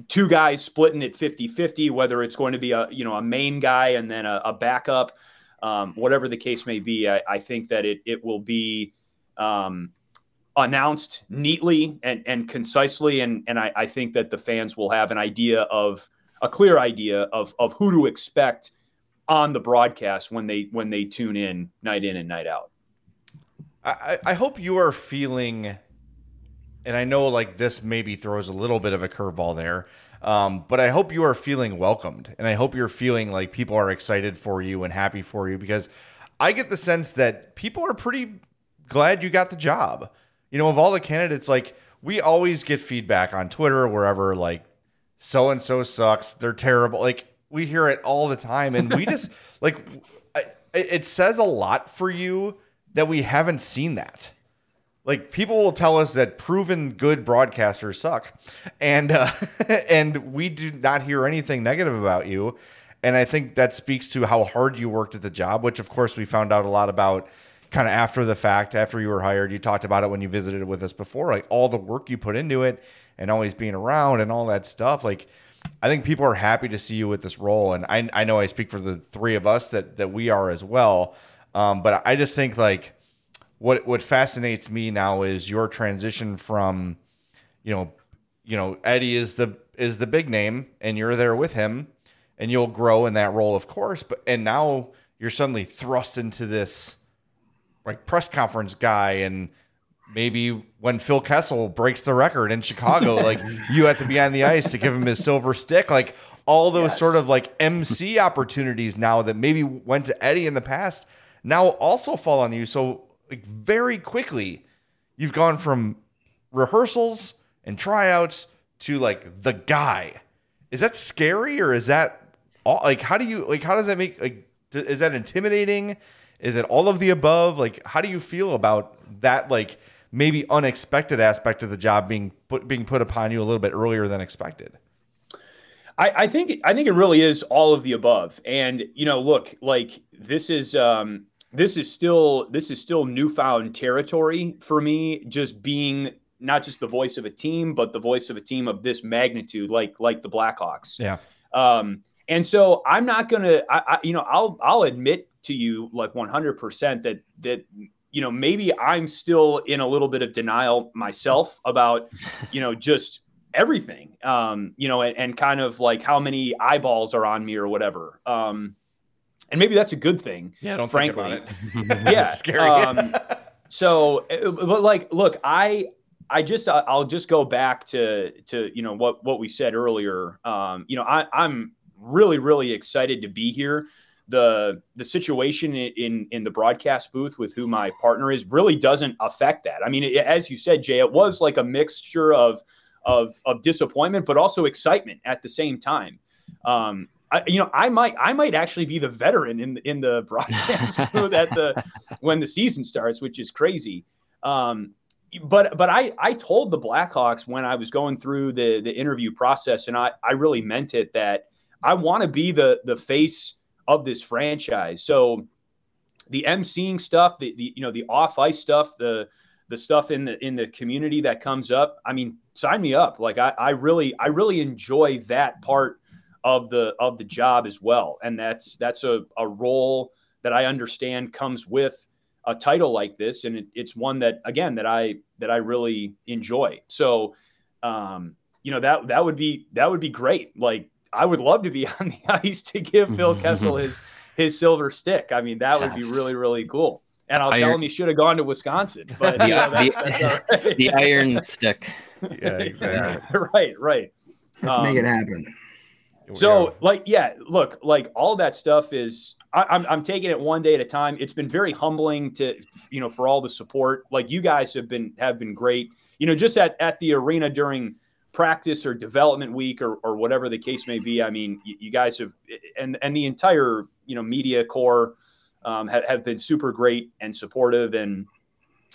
two guys splitting at 50-50, whether it's going to be a you know a main guy and then a, a backup, um, whatever the case may be. I, I, think that it it will be um, announced neatly and, and concisely, and and I, I think that the fans will have an idea of a clear idea of of who to expect on the broadcast when they when they tune in night in and night out. I, I hope you are feeling, and I know like this maybe throws a little bit of a curveball there, um, but I hope you are feeling welcomed, and I hope you're feeling like people are excited for you and happy for you because I get the sense that people are pretty glad you got the job. You know, of all the candidates, like we always get feedback on Twitter, wherever, like so and so sucks. They're terrible. Like we hear it all the time, and we just *laughs* like it says a lot for you that we haven't seen that. Like people will tell us that proven good broadcasters suck, and uh, *laughs* and we do not hear anything negative about you. And I think that speaks to how hard you worked at the job, which of course we found out a lot about kind of after the fact, after you were hired. You talked about it when you visited with us before, like all the work you put into it and always being around and all that stuff. Like, I think people are happy to see you with this role, and I, I know I speak for the three of us that that we are as well. Um, but I just think like what what fascinates me now is your transition from, you know, you know Eddie is the is the big name, and you're there with him, and you'll grow in that role, of course. But and now you're suddenly thrust into this like press conference guy and maybe when Phil Kessel breaks the record in Chicago, *laughs* like you have to be on the ice to give him his silver stick. Like all those yes. sort of like MC opportunities now that maybe went to Eddie in the past now also fall on you. So like very quickly, you've gone from rehearsals and tryouts to like the guy. Is that scary or is that all, like how do you like how does that make like is that intimidating? Is it all of the above? Like how do you feel about that like maybe unexpected aspect of the job being put being put upon you a little bit earlier than expected? I, I think I think it really is all of the above. And you know, look, like this is um this is still this is still newfound territory for me, just being not just the voice of a team, but the voice of a team of this magnitude, like like the Blackhawks. Yeah. Um, and so I'm not gonna, I, I, you know, I'll I'll admit to you like 100 percent that that you know, maybe I'm still in a little bit of denial myself about, you know, *laughs* just everything, um, you know, and, and, kind of like how many eyeballs are on me or whatever. Um, and maybe that's a good thing. Yeah, don't frankly. think about it. *laughs* Yeah, It's scary. um, *laughs* So, uh, but like, look, I, I just, I- I'll just go back to, to you know what what we said earlier. Um, you know, I, I'm really, really excited to be here. The the situation in in the broadcast booth with who my partner is really doesn't affect that. I mean, it, as you said, Jay, it was like a mixture of of of disappointment, but also excitement at the same time. Um, I, you know, I might I might actually be the veteran in in the *laughs* broadcast booth at the when the season starts, which is crazy. Um, but but I I told the Blackhawks when I was going through the the interview process, and I I really meant it that I want to be the the face of this franchise. So the emceeing stuff, the, the you know the off ice stuff, the the stuff in the in the community that comes up. I mean, sign me up. Like I I really I really enjoy that part of the of the job as well, and that's that's a a role that I understand comes with a title like this, and it, it's one that again that I that I really enjoy. So, um, you know that that would be that would be great. Like I would love to be *laughs* on the ice to give Phil Kessel his his silver stick. I mean, that would be really really cool. And I'll tell him he should have gone to Wisconsin. *laughs* But The- you know, that's, the- that's all *laughs* right. the iron stick. yeah, exactly. right, right. Let's Um, make it happen. So, like, yeah, look, like all that stuff is. I, I'm I'm taking it one day at a time. It's been very humbling to, you know, for all the support. Like you guys have been have been great. You know, just at at the arena during practice or development week or or whatever the case may be. I mean, you, you guys have and and the entire you know media corps um, have, have been super great and supportive. And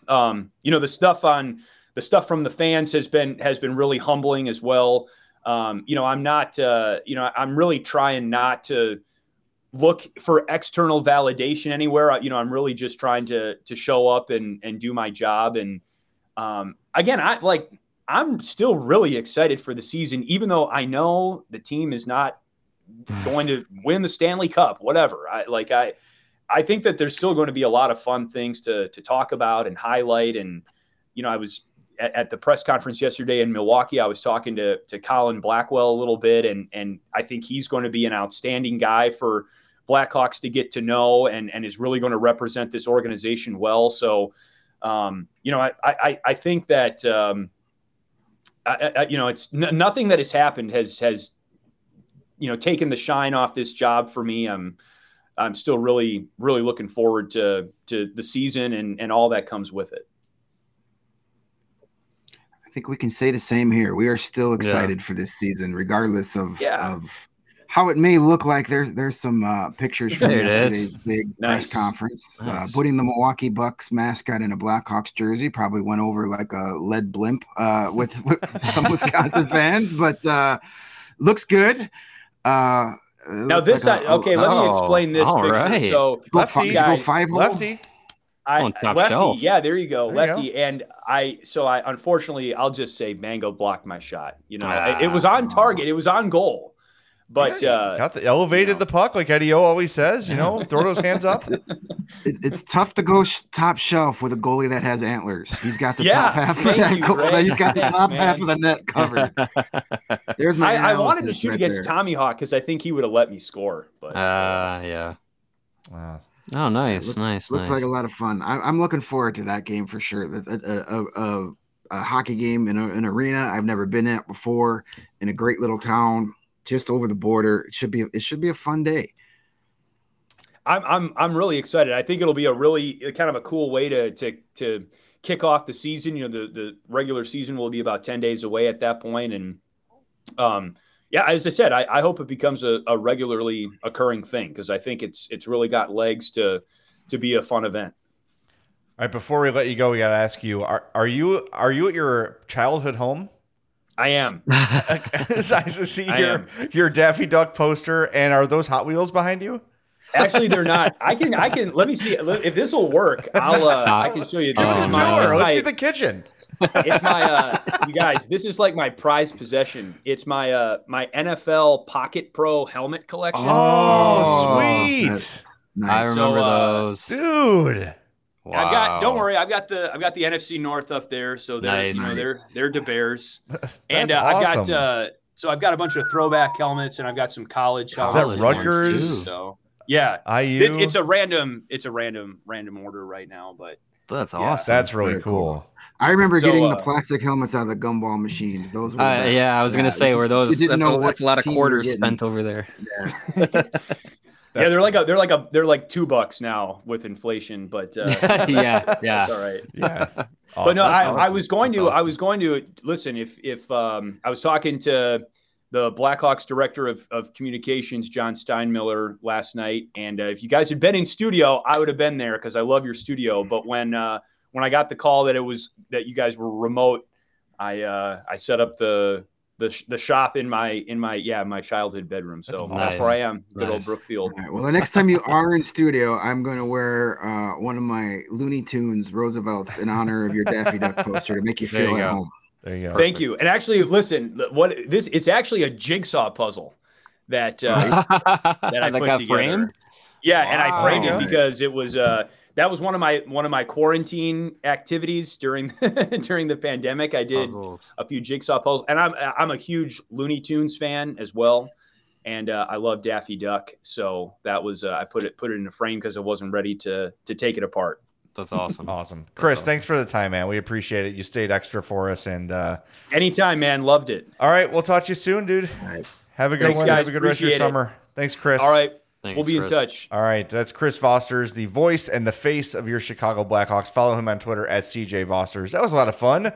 um, you know, the stuff on the stuff from the fans has been has been really humbling as well um, you know i'm not uh, you know i'm really trying not to look for external validation anywhere you know i'm really just trying to to show up and and do my job and um, again i like i'm still really excited for the season even though i know the team is not *sighs* going to win the stanley cup whatever i like i i think that there's still going to be a lot of fun things to to talk about and highlight and you know i was at, at the press conference yesterday in Milwaukee, I was talking to to Colin Blackwell a little bit, and and I think he's going to be an outstanding guy for Blackhawks to get to know, and and is really going to represent this organization well. So, um, you know, I I I think that um, I, I, you know it's n- nothing that has happened has has you know taken the shine off this job for me. I'm I'm still really really looking forward to to the season and and all that comes with it. I think we can say the same here. We are still excited for this season, regardless of Yeah. of how it may look like. There's there's some uh, pictures from There it is. yesterday's big Nice. press conference. Uh, putting the Milwaukee Bucks mascot in a Blackhawks jersey probably went over like a lead blimp uh, with, *laughs* with some Wisconsin *laughs* fans, but uh, looks good. Uh, Now this, like a- I, okay, let me Oh, explain this all picture. right. So Go, Lefty. fi- go five hole. Lefty. I lefty, shelf. yeah, there you go, There you lefty, and I. So I unfortunately, I'll just say Bango blocked my shot. You know, Ah. it, it was on target, it was on goal, but Yeah, uh, got the elevated you know. the puck like Eddie O always says. You know, throw those hands up. *laughs* It, it's tough to go sh- top shelf with a goalie that has antlers. He's got the Yeah, top half of that you, goal. He's got the Thanks, top man. half of the net covered. *laughs* There's my. I, I wanted to shoot right against there. Tommy Hawk because I think he would have let me score. But Uh, yeah. Wow. Oh, nice, Look- nice, Looks nice. like a lot of fun. I, I'm looking forward to that game for sure. A, a, a, a, a hockey game in a, an arena I've never been at before in a great little town just over the border. It should be. It should be a fun day. I'm I'm I'm really excited. I think it'll be a really uh, kind of a cool way to to to kick off the season. You know, the the regular season will be about ten days away at that point, and um, yeah, as I said, I, I hope it becomes a, a regularly occurring thing because I think it's it's really got legs to to be a fun event. All right, before we let you go, we got to ask you: Are are you are you at your childhood home? I am. *laughs* I see I your am. your Daffy Duck poster, and are those Hot Wheels behind you? Actually, they're not. I can I can let me see if this will work. I'll uh, I can show you. Give This us Oh a is my my, tour. Let's is see the kitchen. *laughs* it's my uh you guys this is like my prized possession it's my uh my nfl pocket pro helmet collection Oh, Oh, sweet, that's- I remember So, uh, those. dude. I've got don't worry i've got the i've got the nfc north up there so they're Nice. you know they're they're the bears *laughs* and That's uh, i've got uh so i've got a bunch of throwback helmets and i've got some college that helmets College as well, Rutgers? too, so Yeah, IU. It, it's a random. It's a random random order right now, but That's Yeah. awesome. That's really Very cool. cool. I remember So, getting uh, the plastic helmets out of the gumball machines. Those were Uh, yeah, I was gonna say, were you those? didn't That's know a, what that's a lot of team you were quarters spent over there. Yeah. *laughs* *laughs* yeah, they're like a they're like a they're like two bucks now with inflation, but uh, *laughs* yeah, *laughs* that's yeah. all right. *laughs* Yeah. But no, I, Awesome. I was going That's to I was going to listen if if um, I was talking to the Blackhawks director of, of communications, John Steinmiller, last night, and uh, if you guys had been in studio, I would have been there because I love your studio. But when uh, when I got the call that it was that you guys were remote, I uh, I set up the the, sh- the shop in my in my yeah my childhood bedroom. So That's that's, where I am, good old Brookfield. All right. Well, the next time you are in studio, I'm going to wear uh, one of my Looney Tunes Roosevelt's in honor of your Daffy Duck poster to make you feel you at go. home. there you go. Thank you. And actually, listen, what this it's actually a jigsaw puzzle that uh, that that I *laughs* put got together. framed. Yeah, and I framed it because it was uh that was one of my one of my quarantine activities during *laughs* during the pandemic. I did Puzzles. a few jigsaw puzzles, and I'm I'm a huge Looney Tunes fan as well, and uh, I love Daffy Duck. So that was uh, I put it put it in a frame because I wasn't ready to to take it apart. That's awesome. Awesome. Chris, awesome. thanks for the time, man. We appreciate it. You stayed extra for us. And uh, Anytime, man, loved it. all right, we'll talk to you soon, dude. All right. Have a good Thanks, one. guys. Have a good rest of your it. summer. Thanks, Chris. All right, Thanks, we'll be Chris. in touch. All right, that's Chris Vosters the voice and the face of your Chicago Blackhawks. Follow him on Twitter at CJ Vosters. That was a lot of fun.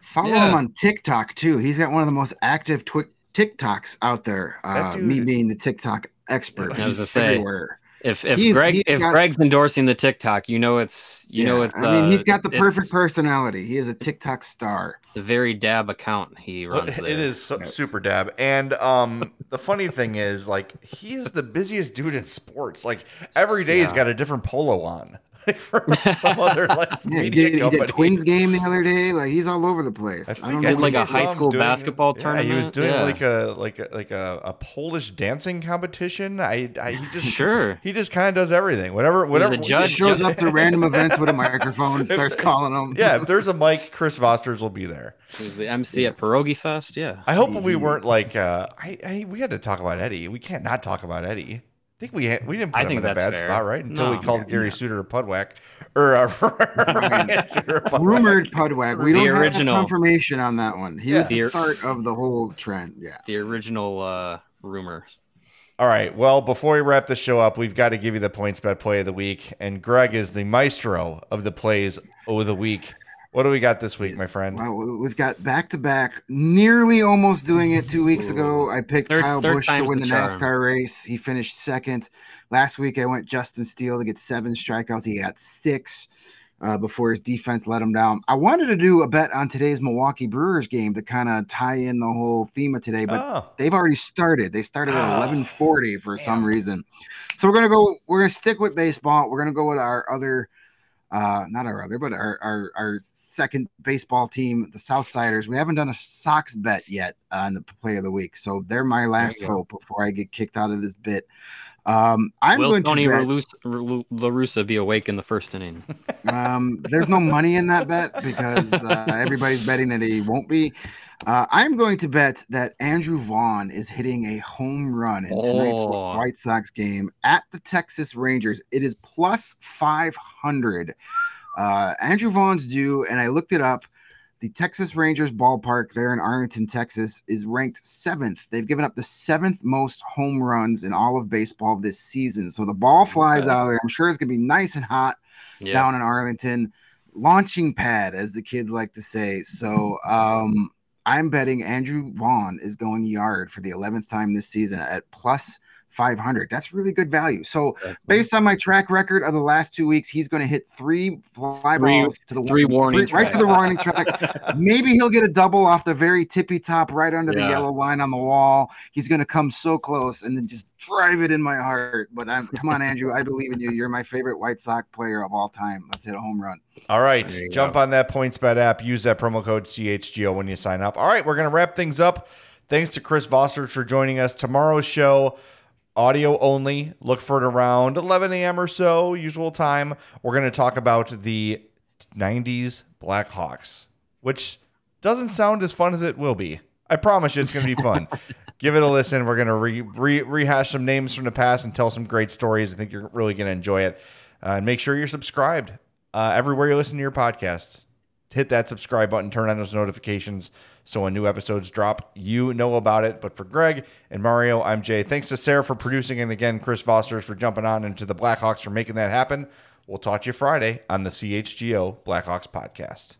Follow Yeah. him on TikTok too. He's got one of the most active twi- TikToks out there. Uh, dude- me being the TikTok expert. I was He's gonna say, everywhere. If if He's- Greg he's if got- Greg's endorsing the TikTok, you know it's you know Yeah, it's. I mean, uh, he's got the perfect personality. He is a TikTok star. The very dab account he Well, runs. It there. is so, Yes. super dab. And um, the funny thing is, like, he is the busiest dude in sports. Like, every day, he's got a different polo on. *laughs* from some other like *laughs* Yeah, he media did, he did Twins game the other day. Like he's all over the place. I I, don't know Did like he a I is. saw high him school doing- basketball Yeah, he was doing Yeah. like a like a like a, a Polish dancing competition. I, I he just *laughs* Sure. he just kind of does everything. Whatever whatever. a judge. just shows up to random events with a microphone and starts calling them. Yeah, if there's a mic, Chris Vosters will be there. He's the MC Yes. at Pierogi Fest. Yeah. I hope we Mhm. weren't like uh, I, I we had to talk about Eddie. We can't not talk about Eddie. I think we had, we didn't put I him in a bad fair. spot, right? Until we called Yeah, Gary yeah. Suter a pudwack or uh, *laughs* Ryan *laughs* Suter a pudwack. Rumored Pudwag. We The don't original. have confirmation on that one. He was Yeah. the start of the whole trend. Yeah. The original uh, rumors. All right. Well, before we wrap the show up, we've got to give you the points bet play of the week, and Greg is the maestro of the plays of the week. What do we got this week, my friend? Well, we- we've got back to back, nearly almost doing it two weeks ago. I picked Third- Kyle third Busch to win the the. NASCAR race. He finished second. Last week, I went Justin Steele to get seven strikeouts. He got six uh, before his defense let him down. I wanted to do a bet on today's Milwaukee Brewers game to kind of tie in the whole theme of today, but oh, they've already started. They started at Ah, 11:40 for some reason. So we're gonna go. We're gonna stick with baseball. We're gonna go with our other, uh, not our other, but our our, our second baseball team, the Southsiders. We haven't done a Sox bet yet on the play of the week, so they're my last hope before I get kicked out of this bit. Um, I'm Will going Tony to bet, Ralus- Ralu- be awake in the first inning? um, there's no money in that bet because uh, everybody's betting that he won't be. Uh, I'm going to bet that Andrew Vaughn is hitting a home run in tonight's Oh. White Sox game at the Texas Rangers. It is plus 500. Uh, Andrew Vaughn's due, and I looked it up. The Texas Rangers ballpark there in Arlington, Texas, is ranked seventh. They've given up the seventh most home runs in all of baseball this season. So the ball flies Okay. out of there. I'm sure it's going to be nice and hot Yeah. down in Arlington. Launching pad, as the kids like to say. So um, I'm betting Andrew Vaughn is going yard for the 11th time this season at plus 500. That's really good value. So based on my track record of the last two weeks, he's going to hit three fly Three- balls to the three warning right to the warning track. Maybe he'll get a double off the very tippy top, right under the yellow line on the wall. He's going to come so close and then just drive it in my heart. But I'm come on, Andrew. I believe in you. You're my favorite White Sox player of all time. Let's hit a home run. all right. Jump go. on that points bet app. Use that promo code CHGO when you sign up. All right, we're gonna wrap things up. Thanks to Chris Vosters for joining us. Tomorrow's show. Audio only. Look for it around 11 a.m. or so, usual time. We're going to talk about the 90s Blackhawks, which doesn't sound as fun as it will be. I promise you it's going to be fun. *laughs* give it a listen. We're gonna re, re, rehash some names from the past and tell some great stories. I think you're really gonna enjoy it. Uh, and make sure you're subscribed uh, everywhere you listen to your podcasts. Hit that subscribe button, turn on those notifications so when new episodes drop, you know about it. But for Greg and Mario, I'm Jay. Thanks to Sarah for producing, and again, Chris Vosters for jumping on, and to the Blackhawks for making that happen. We'll talk to you Friday on the CHGO Blackhawks podcast.